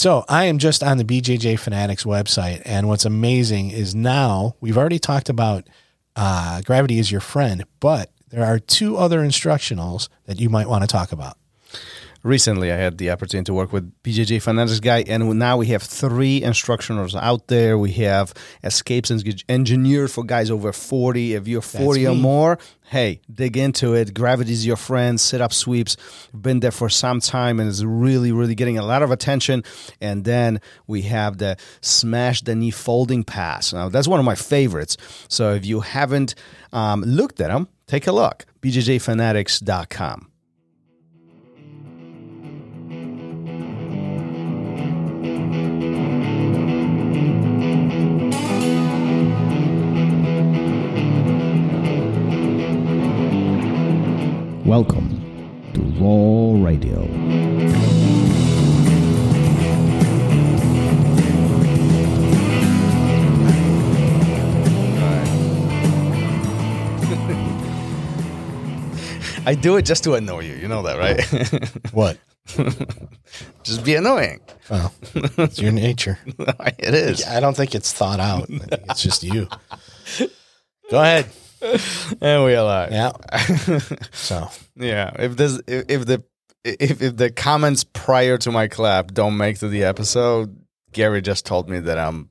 So I am just on the BJJ Fanatics website, and what's amazing is now we've already talked about uh, gravity is your friend, but there are two other instructionals that you might want to talk about. Recently I had the opportunity to work with BJJ Fanatics guy, and now we have three instructionals out there. We have escapes Eng- engineered for guys over 40. If you're 40 or more, hey, dig into it. Gravity's your friend. Sit up sweeps. Been there for some time and is really, really getting a lot of attention. And then we have the smash the knee folding pass. Now, that's one of my favorites. So if you haven't um, looked at them, take a look. BJJFanatics.com. Welcome to ROL Radio. I do it just to annoy you. You know that, right? What? just be annoying. Oh, it's your nature. it is. I don't think it's thought out. I think it's just you. Go ahead. And we alive. Yeah. So Yeah. If this, if, if the, if, if the comments prior to my clap don't make to the episode, Gary just told me that I'm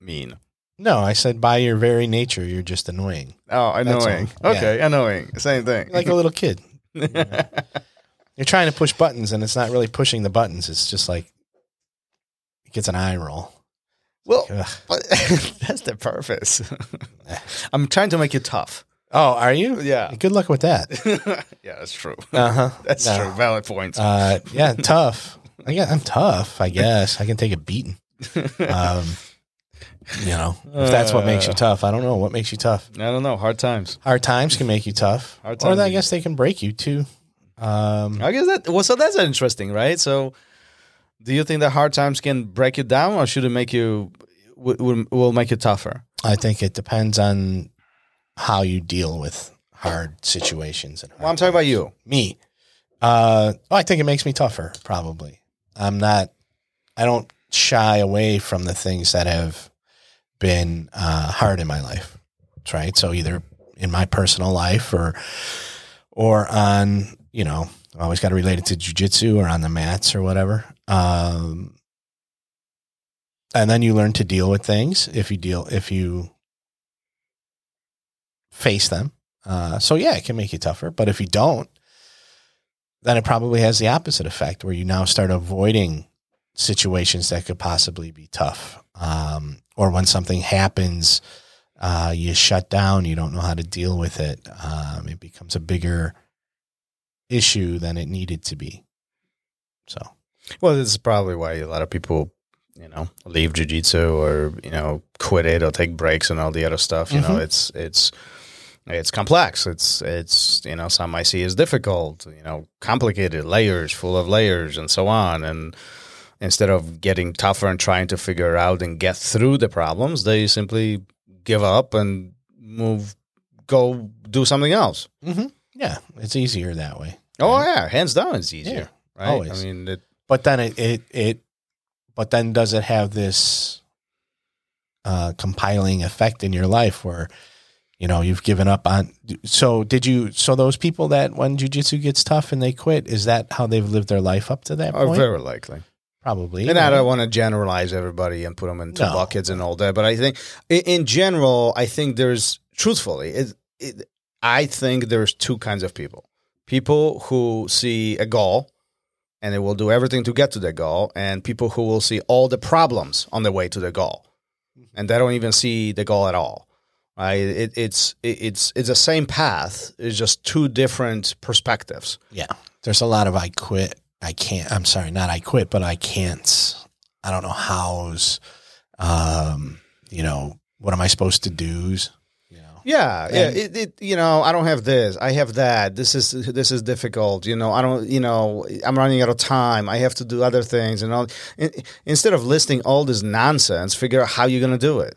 mean. no, I said by your very nature, you're just annoying, Oh, annoying. Okay, annoying. Same thing. Like a little kid. You know? You're trying to push buttons, and it's not really pushing the buttons. It's just like it gets an eye roll. Well, that's the purpose. I'm trying to make you tough. Oh, are you? Yeah. Good luck with that. yeah, that's true. Uh huh. That's true. Valid points. Uh, yeah, tough. I guess I'm tough. I guess I can take a beating. Um, you know, if that's what makes you tough. I don't know what makes you tough. I don't know. Hard times. Hard times can make you tough, Hard or times- I guess they can break you too. Um, I guess that. Well, so that's interesting, right? So, do you think that hard times can break you down, or should it make you will, will, make you tougher? I think it depends on how you deal with hard situations. And Well, I'm talking about you. me. Uh, oh, I think it makes me tougher. Probably. I'm not. I don't shy away from the things that have been uh, hard in my life. Right. So either in my personal life or or on you know I always got to relate it to jujitsu or on the mats or whatever. Um, and then you learn to deal with things if you deal if you face them. Uh, so yeah, it can make you tougher. But if you don't, then it probably has the opposite effect where you now start avoiding situations that could possibly be tough. Um, or when something happens, uh, you shut down, you don't know how to deal with it. Um, it becomes a bigger issue than it needed to be. So, Well, this is probably why a lot of people, you know, leave jujitsu or you know quit it or take breaks and all the other stuff. You know, Mhm. it's it's it's complex. It's it's you know some I see as difficult. You know, complicated layers, full of layers, and so on. And instead of getting tougher and trying to figure out and get through the problems, they simply give up and move, go do something else. yeah, it's easier that way. Oh yeah, hands down, it's easier. Yeah, right? always. I mean, it, but then it it, it but then does it have this uh compiling effect in your life where you know you've given up on so did you so those people that when jujitsu gets tough and they quit is that how they've lived their life up to that are point very likely. probably And I don't want to generalize everybody and put them into No. buckets and all that, but I think in, in general, I think there's truthfully, it, it, I think there's two kinds of people: people who see a goal and they will do everything to get to the goal, and people who will see all the problems on the way to the goal, and they don't even see the goal at all. Right? It, it's it, it's it's the same path. It's just two different perspectives. yeah there's a lot of i quit i can't i'm sorry not i quit but i can't i don't know how's um you know what am i supposed to do's you know Yeah, yeah. It, it, you know, I don't have this. I have that. This is this is difficult. You know, I don't. You know, I'm running out of time. I have to do other things and all. In, instead of listing all this nonsense, figure out how you're going to do it.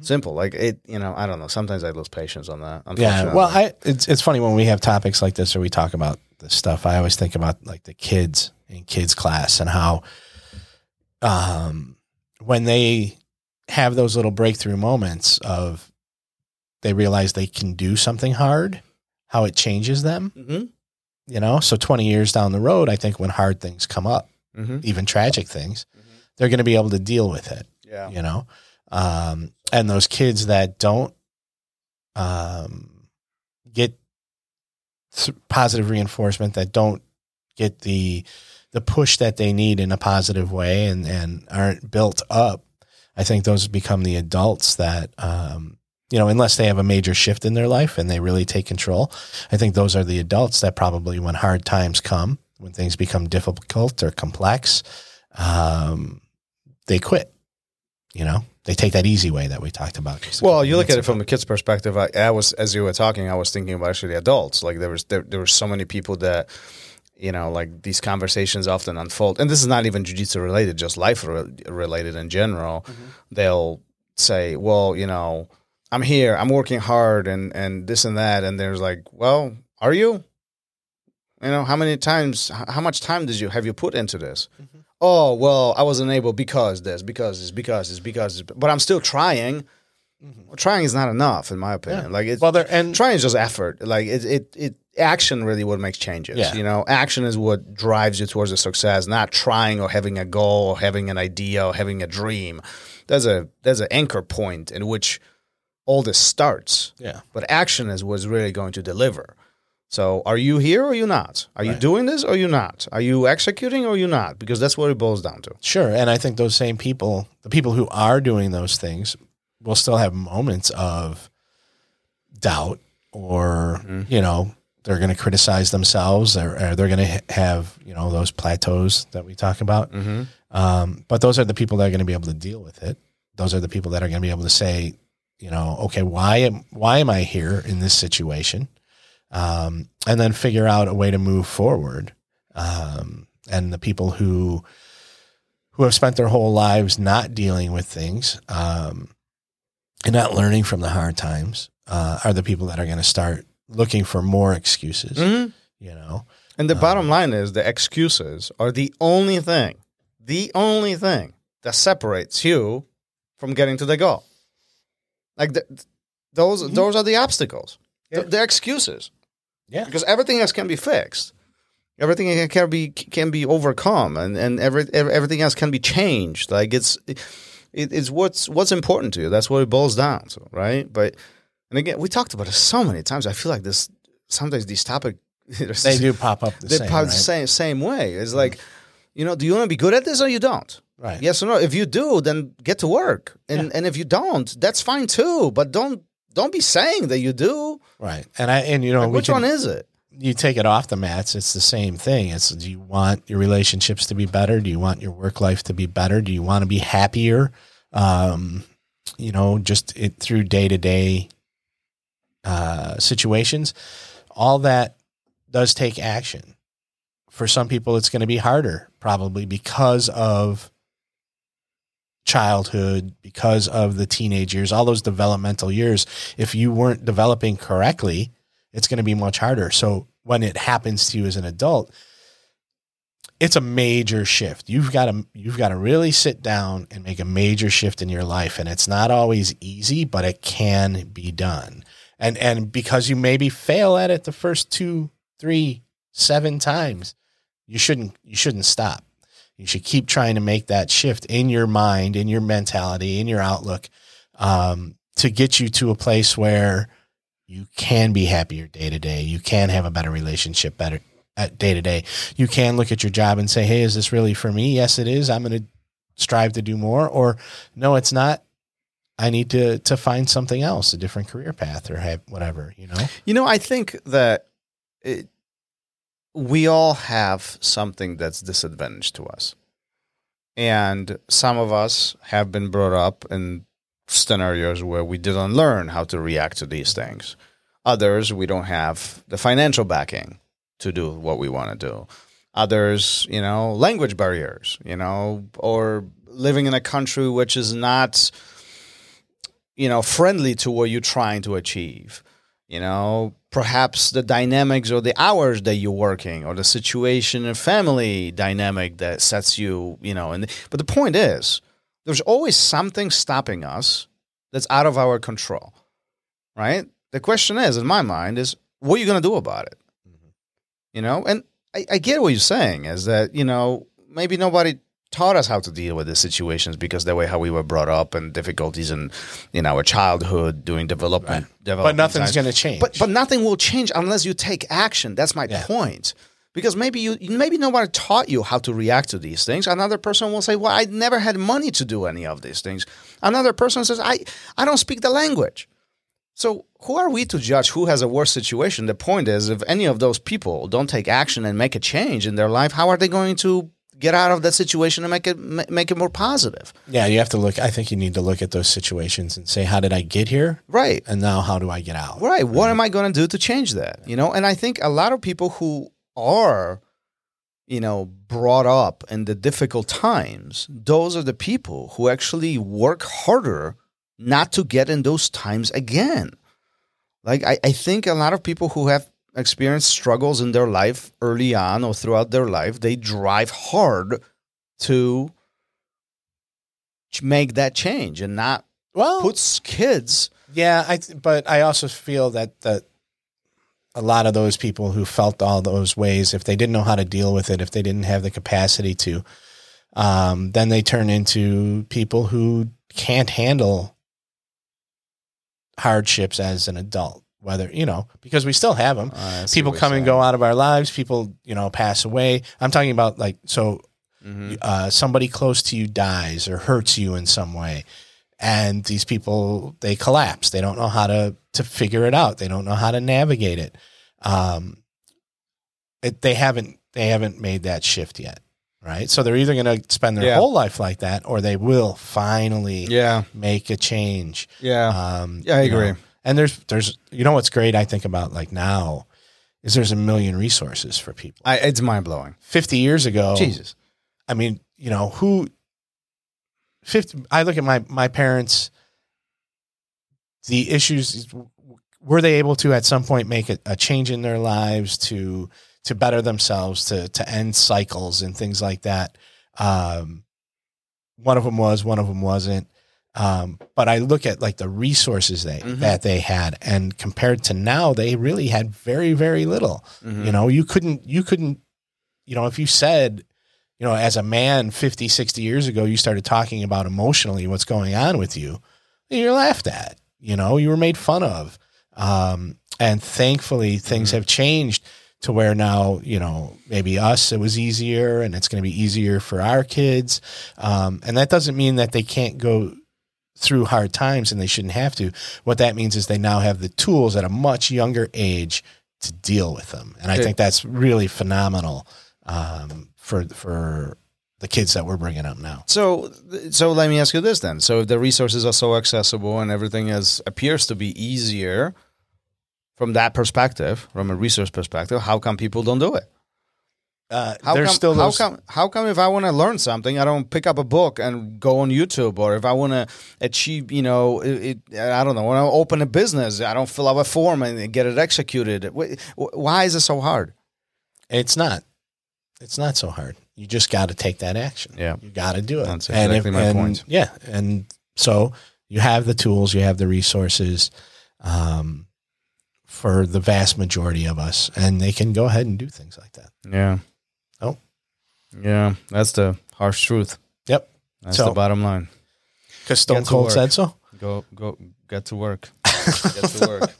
Simple. Like it. You know, I don't know. Sometimes I lose patience on that. Yeah. Well, I it's it's funny when we have topics like this or we talk about this stuff. I always think about like the kids in kids class and how um, when they have those little breakthrough moments of they realize they can do something hard, how it changes them, Mm-hmm. you know? So 20 years down the road, I think when hard things come up, Mm-hmm. even tragic things, Mhm. they're going to be able to deal with it, Yeah. you know? Um, and those kids that don't um, get th- positive reinforcement, that don't get the the push that they need in a positive way and, and aren't built up, I think those become the adults that, um, you know, unless they have a major shift in their life and they really take control, I think those are the adults that probably, when hard times come, when things become difficult or complex, um, they quit. You know, they take that easy way that we talked about. Well, you look at it from a kid's perspective. I, I was, as you were talking, I was thinking about actually the adults. Like there was, there, there were so many people that, you know, like these conversations often unfold, and this is not even jujitsu related, just life re- related in general. They'll say, "Well, you know, I'm here, I'm working hard, and and this and that," and there's like, "Well, are you? You know, how many times, how much time did you have you put into this?" Mm-hmm. Oh well, I wasn't able because this, because this, because this, because this, but I'm still trying. Mm-hmm. Well, trying is not enough, in my opinion. Yeah. Like it's Well, there and trying is just effort. Like it, it, it action really what makes changes. Yeah. You know, action is what drives you towards a success. Not trying or having a goal or having an idea or having a dream. There's a there's an anchor point in which all this starts. yeah, But action is what's really going to deliver. So, are you here or you not? Are you doing this or you not? Are you executing or you not? Because that's what it boils down to. Sure. And I think those same people, the people who are doing those things, will still have moments of doubt or, you know, they're going to criticize themselves or, or they're going to have, you know, those plateaus that we talk about. Mm-hmm. Um, but those are the people that are going to be able to deal with it. Those are the people that are going to be able to say, you know, okay, why am, why am I here in this situation? Um, and then figure out a way to move forward. Um, and the people who, who have spent their whole lives not dealing with things um, and not learning from the hard times uh, are the people that are going to start looking for more excuses. Mm-hmm. You know, And the Um, bottom line is the excuses are the only thing, the only thing that separates you from getting to the goal. Like the, those, Mhm. those are the obstacles. Yeah. They're excuses yeah, because everything else can be fixed. Everything can be can be overcome, and and every, every- everything else can be changed. Like it's it, it's what's what's important to you. That's what it boils down to, right? But and again, we talked about it so many times. I feel like this sometimes these topics they do pop up the they same, pop right? the same same way. It's like, you know, do you want to be good at this or you don't? right? Yes or no? If you do, then get to work. And Yeah. and if you don't, that's fine too. But don't don't be saying that you do. Right. And I and you know Like, which can- one is it? you take it off the mats, it's the same thing. It's do you want your relationships to be better? Do you want your work life to be better? Do you want to be happier? Um, you know, just it through day to day uh situations. All that does take action. For some people it's going to be harder probably because of childhood, because of the teenage years, all those developmental years. If you weren't developing correctly, it's going to be much harder. So when it happens to you as an adult, it's a major shift. You've got to you've got to really sit down and make a major shift in your life and it's not always easy, but it can be done. And and because you maybe fail at it the first 2, 3, 7 times, you shouldn't you shouldn't stop. You should keep trying to make that shift in your mind, in your mentality, in your outlook um, to get you to a place where you can be happier day to day. You can have a better relationship better at day to day. You can look at your job and say, "Hey, is this really for me?" Yes, it is. I'm going to strive to do more or no, it's not. I need to to find something else, a different career path or have whatever, you know. You know, I think that it, we all have something that's disadvantage to us. And some of us have been brought up in scenarios where we didn't learn how to react to these things. Others, we don't have the financial backing to do what we want to do. Others, you know, language barriers, you know, or living in a country which is not, you know, friendly to what you're trying to achieve you know, perhaps the dynamics or the hours that you're working or the situation and family dynamic that sets you, you know, and but the point is there's always something stopping us that's out of our control. Right? The question is, in my mind, is what are you gonna do about it? Mm-hmm. You know, and I, I get what you're saying is that, you know, maybe nobody taught us how to deal with these situations because the way how we were brought up and difficulties in in our childhood doing development, But development nothing's going to change. But but nothing will change unless you take action. That's my Yeah. point. Because maybe you maybe nobody taught you how to react to these things. Another person will say, "Well, I never had money to do any of these things." Another person says, "I I don't speak the language." So who are we to judge who has a worse situation? The point is, if any of those people don't take action and make a change in their life, how are they going to get out of that situation and make it make it more positive? yeah, you have to look. I think you need to look at those situations and say, how did I get here? Right. And now how do I get out? Right. What am I going to do to change that? You know, and I think a lot of people who are, you know, brought up in the difficult times, those are the people who actually work harder not to get in those times again. Like, I, I think a lot of people who have experienced struggles in their life early on or throughout their life, they drive hard to make that change and not Well, puts kids. Yeah, I th- but I also feel that that a lot of those people who felt all those ways, if they didn't know how to deal with it, if they didn't have the capacity to, um, then they turn into people who can't handle hardships as an adult. Whether you know, because we still have them. See people come and go out of our lives. People, you know, pass away. I'm talking about like so. Mhm. uh, somebody close to you dies or hurts you in some way, and these people they collapse. They don't know how to to figure it out. They don't know how to navigate it. Um, it they haven't they haven't made that shift yet, right? So they're either going to spend their Yeah. whole life like that, or they will finally Yeah, make a change. yeah, Um, yeah. I you know, agree. And there's there's you know what's great I think about like now is there's a million resources for people. I, it's mind blowing. 50 years ago, Jesus. I mean, you know, who 50 I look at my my parents the issues were they able to at some point make a, a change in their lives to to better themselves to to end cycles and things like that um one of them was one of them wasn't um but i look at like the resources they Mhm. that they had and compared to now they really had very very little you know you couldn't you couldn't you know if you said you know as a man 50 60 years ago you started talking about emotionally what's going on with you you're laughed at you know you were made fun of um, and thankfully things Mhm. have changed to where now you know maybe us it was easier and it's going to be easier for our kids um, and that doesn't mean that they can't go through hard times and they shouldn't have to what that means is they now have the tools at a much younger age to deal with them and i think that's really phenomenal um, for for the kids that we're bringing up now So, so let me ask you this then. So, if the resources are so accessible and everything is appears to be easier from that perspective, from a resource perspective, how come people don't do it? Uh, How there's come, still how come? How come? If I want to learn something, I don't pick up a book and go on YouTube, or if I want to achieve, you know, it, it, I don't know, when I open a business, I don't fill out a form and get it executed. Wh- wh- Why is it so hard? It's not. It's not so hard. You just got to take that action. Yeah. You got to do it. That's And exactly my and, point. Yeah, and so you have the tools, you have the resources, um, for the vast majority of us, and they can go ahead and do things like that. Yeah. Yeah, that's the harsh truth. Yep. That's So- the bottom line. Because Stone Get to Cold work. said so. Go go get to work. get to work.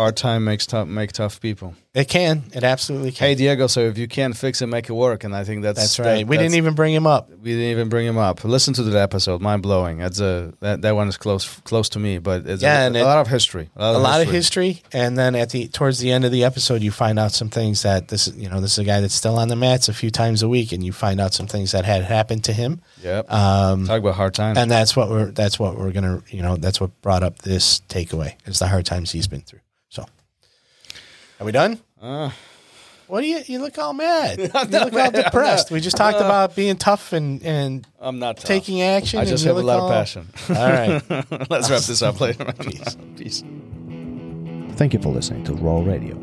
Hard time makes tough make tough people. It can. It absolutely can. Rey Diogo, so if you can't fix it, make it work. And I think that's that's that- right. we didn't even bring him up. we didn't even bring him up. Listen to that episode, mind blowing. That's a that, that one is close close to me, but it's Yeah, a, and a it- lot of history. a lot of history and then at the towards the end of the episode you find out some things that this you know this is a guy that's still on the mats a few times a week and you find out some things that had happened to him Yep. um, Talk about hard times. and that's what we're that's what we're gonna you know that's what brought up this takeaway is the hard times he's been through are we done? Uh, what do you? You look all mad. you look all depressed. Not, we just talked uh, about being tough and and I'm not tough. taking action. I just have a lot all, of passion. All right, let's wrap this up later. please. Peace. Thank you for listening to ROL Radio.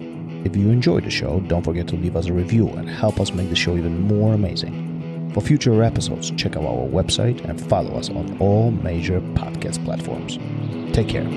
If you enjoyed the show, don't forget to leave us a review and help us make the show even more amazing. For future episodes, check out our website and follow us on all major podcast platforms. Take care.